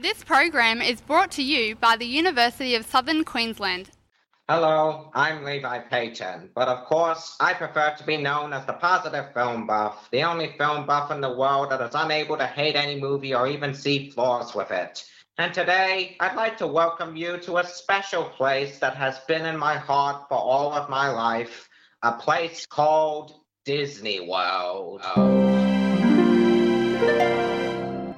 This program is brought to you by the University of Southern Queensland. Hello, I'm Levi Paton, but of course, I prefer to be known as the positive film buff, the only film buff in the world that is unable to hate any movie or even see flaws with it. And today, I'd like to welcome you to a special place that has been in my heart for all of my life, a place called Disney World.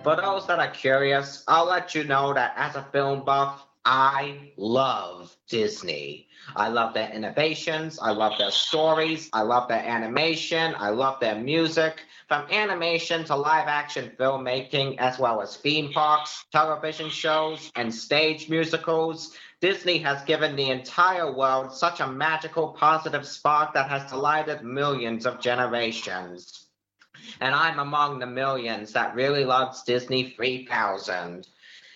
For those that are curious, I'll let you know that as a film buff, I love Disney. I love their innovations. I love their stories. I love their animation. I love their music. From animation to live action filmmaking, as well as theme parks, television shows, and stage musicals, Disney has given the entire world such a magical, positive spark that has delighted millions of generations and I'm among the millions that really loves Disney 3000.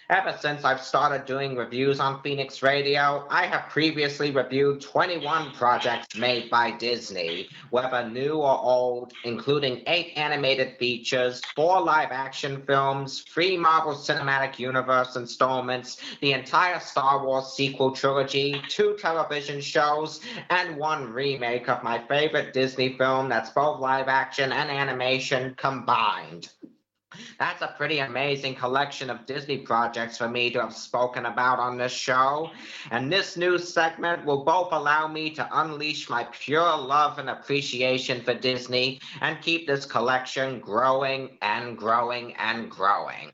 Ever since I've started doing reviews on Phoenix Radio, I have previously reviewed 21 projects made by Disney, whether new or old, including eight animated features, four live action films, three Marvel Cinematic Universe installments, the entire Star Wars sequel trilogy, two television shows, and one remake of my favorite Disney film that's both live action and animation combined. That's a pretty amazing collection of Disney projects for me to have spoken about on this show. And this new segment will both allow me to unleash my pure love and appreciation for Disney and keep this collection growing and growing and growing.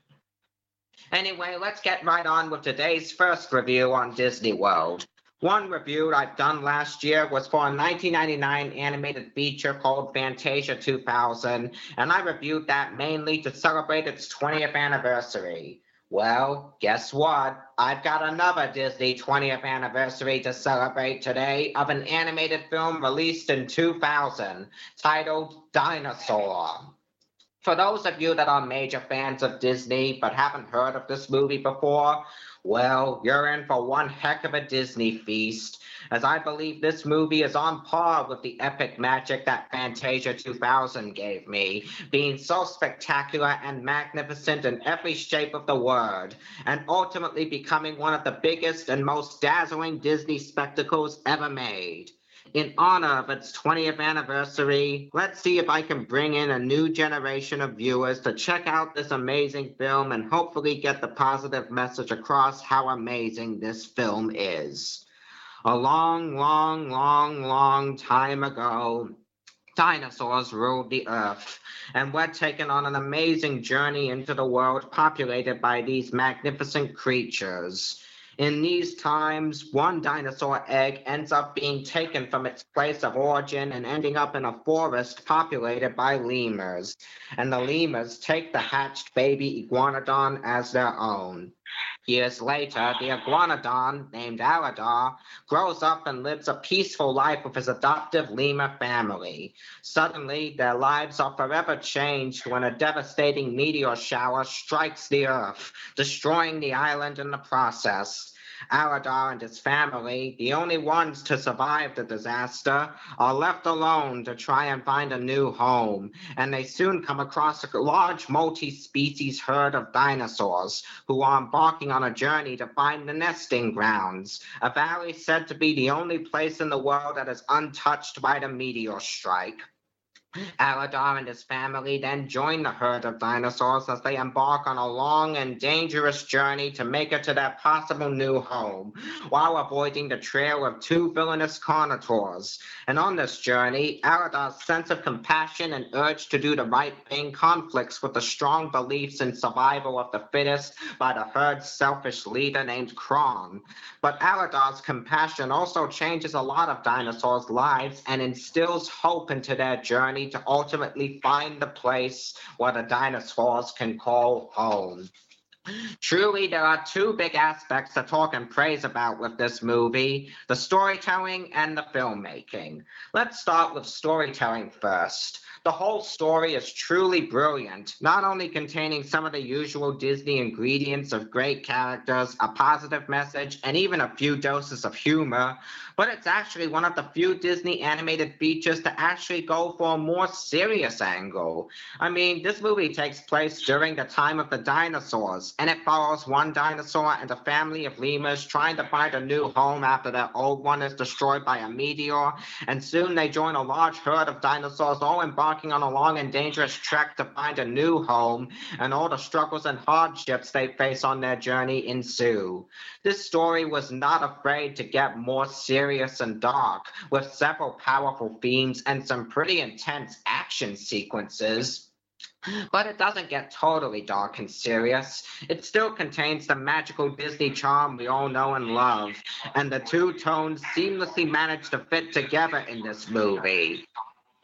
Anyway, let's get right on with today's first review on Disney World. One review I've done last year was for a 1999 animated feature called Fantasia 2000, and I reviewed that mainly to celebrate its 20th anniversary. Well, guess what? I've got another Disney 20th anniversary to celebrate today of an animated film released in 2000 titled Dinosaur. For those of you that are major fans of Disney but haven't heard of this movie before, well, you're in for one heck of a Disney feast, as I believe this movie is on par with the epic magic that Fantasia 2000 gave me, being so spectacular and magnificent in every shape of the word, and ultimately becoming one of the biggest and most dazzling Disney spectacles ever made in honor of its 20th anniversary, let's see if I can bring in a new generation of viewers to check out this amazing film and hopefully get the positive message across how amazing this film is. A long, long, long, long time ago, dinosaurs ruled the earth, and we're taken on an amazing journey into the world populated by these magnificent creatures. In these times, one dinosaur egg ends up being taken from its place of origin and ending up in a forest populated by lemurs. And the lemurs take the hatched baby iguanodon as their own. Years later, the iguanodon, named Aladar, grows up and lives a peaceful life with his adoptive lemur family. Suddenly, their lives are forever changed when a devastating meteor shower strikes the Earth, destroying the island in the process. Aladar and his family, the only ones to survive the disaster, are left alone to try and find a new home. And they soon come across a large multi species herd of dinosaurs who are embarking on a journey to find the nesting grounds, a valley said to be the only place in the world that is untouched by the meteor strike. Aladar and his family then join the herd of dinosaurs as they embark on a long and dangerous journey to make it to their possible new home, while avoiding the trail of two villainous carnivores. And on this journey, Aladar's sense of compassion and urge to do the right thing conflicts with the strong beliefs in survival of the fittest by the herd's selfish leader named Kron. But Aladar's compassion also changes a lot of dinosaurs' lives and instills hope into their journey to ultimately find the place where the dinosaurs can call home. Truly, there are two big aspects to talk and praise about with this movie the storytelling and the filmmaking. Let's start with storytelling first. The whole story is truly brilliant, not only containing some of the usual Disney ingredients of great characters, a positive message, and even a few doses of humor, but it's actually one of the few Disney animated features to actually go for a more serious angle. I mean, this movie takes place during the time of the dinosaurs, and it follows one dinosaur and a family of lemurs trying to find a new home after their old one is destroyed by a meteor, and soon they join a large herd of dinosaurs, all embarking on a long and dangerous trek to find a new home, and all the struggles and hardships they face on their journey ensue. This story was not afraid to get more serious and dark, with several powerful themes and some pretty intense action sequences. But it doesn't get totally dark and serious. It still contains the magical Disney charm we all know and love, and the two tones seamlessly manage to fit together in this movie.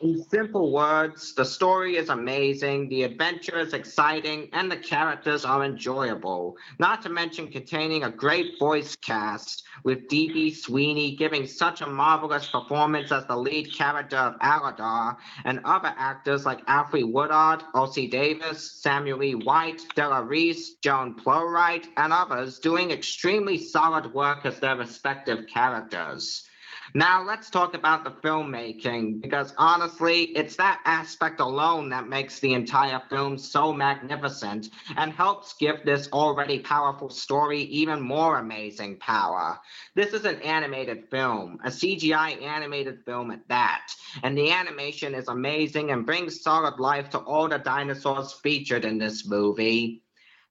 In simple words, the story is amazing, the adventure is exciting, and the characters are enjoyable. Not to mention containing a great voice cast, with D.B. Sweeney giving such a marvelous performance as the lead character of Aladar, and other actors like Alfre Woodard, Ossie Davis, Samuel E. Wright, Della Reese, Joan Plowright, and others doing extremely solid work as their respective characters. Now let's talk about the filmmaking because honestly, it's that aspect alone that makes the entire film so magnificent and helps give this already powerful story even more amazing power. This is an animated film, a CGI animated film at that, and the animation is amazing and brings solid life to all the dinosaurs featured in this movie.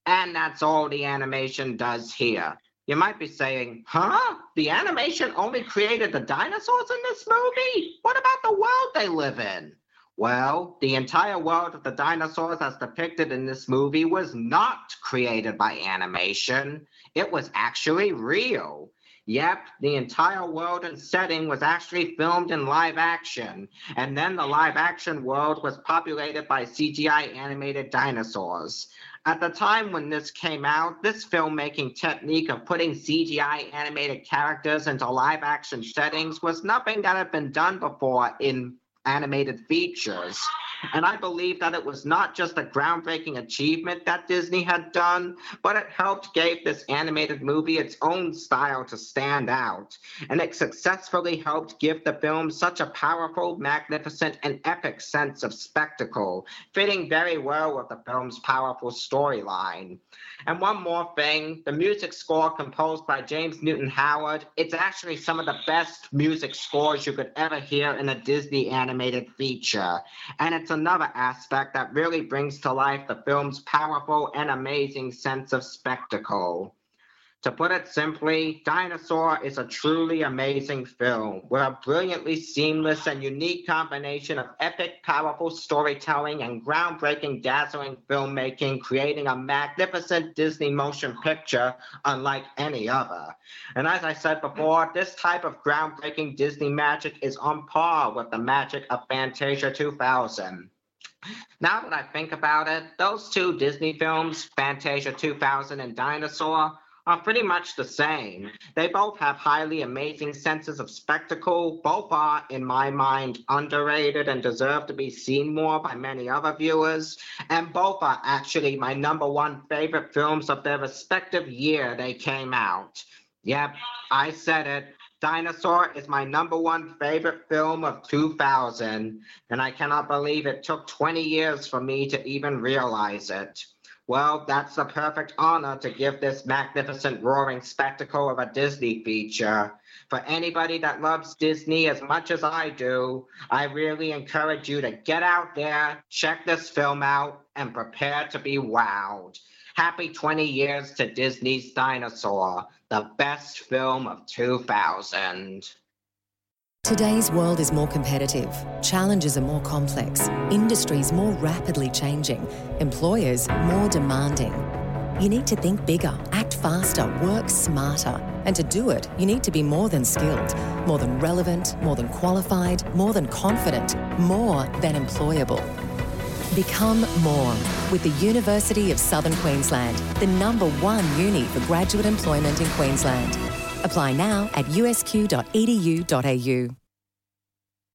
And that's all the animation does here. You might be saying, huh? The animation only created the dinosaurs in this movie? What about the world they live in? Well, the entire world of the dinosaurs as depicted in this movie was not created by animation. It was actually real. Yep, the entire world and setting was actually filmed in live action, and then the live action world was populated by CGI animated dinosaurs. At the time when this came out, this filmmaking technique of putting CGI animated characters into live action settings was nothing that had been done before in animated features. And I believe that it was not just a groundbreaking achievement that Disney had done, but it helped give this animated movie its own style to stand out. And it successfully helped give the film such a powerful, magnificent, and epic sense of spectacle, fitting very well with the film's powerful storyline. And one more thing, the music score composed by James Newton Howard, it's actually some of the best music scores you could ever hear in a Disney animated feature. And it's another aspect that really brings to life the film's powerful and amazing sense of spectacle. To put it simply, Dinosaur is a truly amazing film with a brilliantly seamless and unique combination of epic, powerful storytelling and groundbreaking, dazzling filmmaking, creating a magnificent Disney motion picture unlike any other. And as I said before, this type of groundbreaking Disney magic is on par with the magic of Fantasia 2000. Now that I think about it, those two Disney films, Fantasia 2000 and Dinosaur, are pretty much the same. They both have highly amazing senses of spectacle. Both are, in my mind, underrated and deserve to be seen more by many other viewers. And both are actually my number one favorite films of their respective year they came out. Yep, I said it. Dinosaur is my number one favorite film of 2000, and I cannot believe it took 20 years for me to even realize it. Well, that's the perfect honor to give this magnificent roaring spectacle of a Disney feature. For anybody that loves Disney as much as I do, I really encourage you to get out there, check this film out, and prepare to be wowed. Happy 20 years to Disney's Dinosaur, the best film of 2000. Today's world is more competitive, challenges are more complex, industries more rapidly changing, employers more demanding. You need to think bigger, act faster, work smarter. And to do it, you need to be more than skilled, more than relevant, more than qualified, more than confident, more than employable. Become more with the University of Southern Queensland, the number one uni for graduate employment in Queensland. Apply now at usq.edu.au.